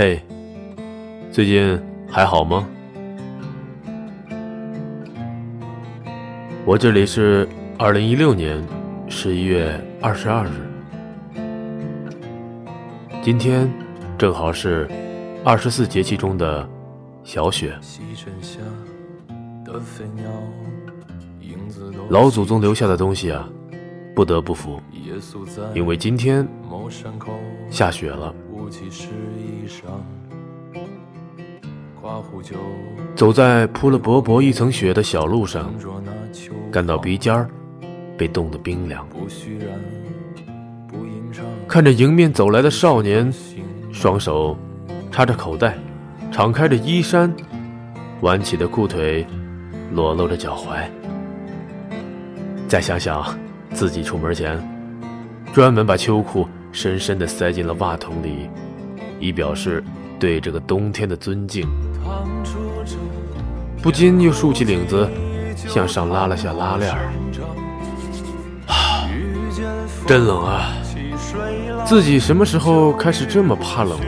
嘿，最近还好吗？我这里是二零一六年十一月二十二日，今天正好是二十四节气中的小雪。老祖宗留下的东西啊，不得不服，因为今天下雪了。走在铺了薄薄一层雪的小路上，感到鼻尖儿被冻得冰凉。看着迎面走来的少年，双手插着口袋，敞开着衣衫，挽起的裤腿裸露着脚踝。再想想自己出门前，专门把秋裤深深地塞进了袜筒里，以表示对这个冬天的尊敬。不禁又竖起领子，向上拉了下拉链儿。啊，真冷啊！自己什么时候开始这么怕冷了？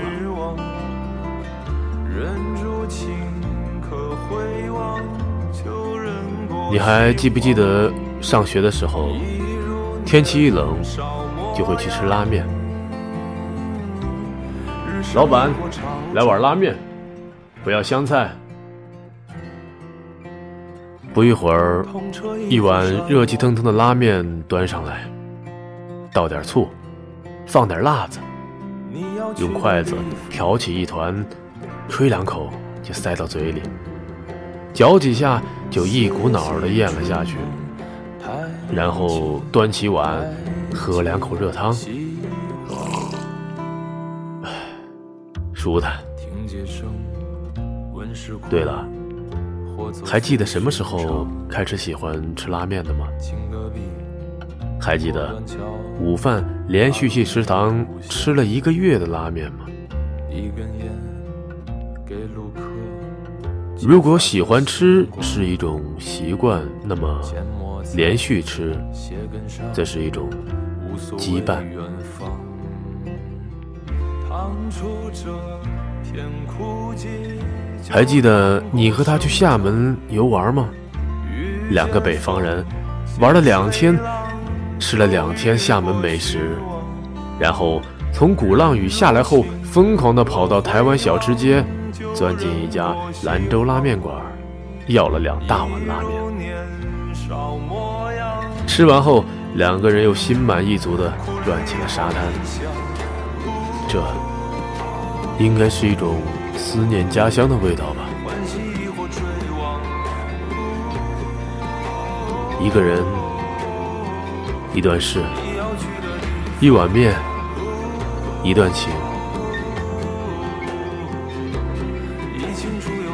你还记不记得上学的时候，天气一冷就会去吃拉面？老板，来碗拉面，不要香菜。不一会儿，一碗热气腾腾的拉面端上来，倒点醋，放点辣子，用筷子挑起一团，吹两口就塞到嘴里，嚼几下就一股脑的咽了下去，然后端起碗喝两口热汤，舒坦。对了。还记得什么时候开始喜欢吃拉面的吗？还记得午饭连续去食堂吃了一个月的拉面吗？如果喜欢吃是一种习惯，那么连续吃则是一种羁绊。还记得你和他去厦门游玩吗？两个北方人玩了两天，吃了两天厦门美食，然后从鼓浪屿下来后，疯狂地跑到台湾小吃街，钻进一家兰州拉面馆，要了两大碗拉面。吃完后，两个人又心满意足地转起了沙滩。这。应该是一种思念家乡的味道吧。一个人，一段事，一碗面，一段情。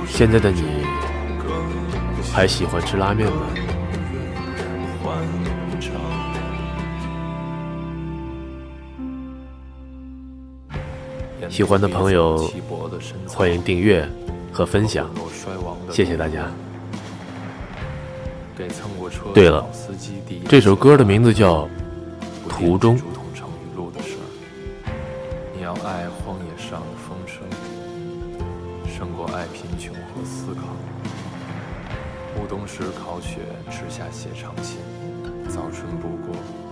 现在的你，还喜欢吃拉面吗？喜欢的朋友，欢迎订阅和分享，谢谢大家。对了，这首歌的名字叫《途中》。你要爱荒野上的风声，胜过爱贫穷和思考。暮冬时烤雪，吃下写长信，早春不过。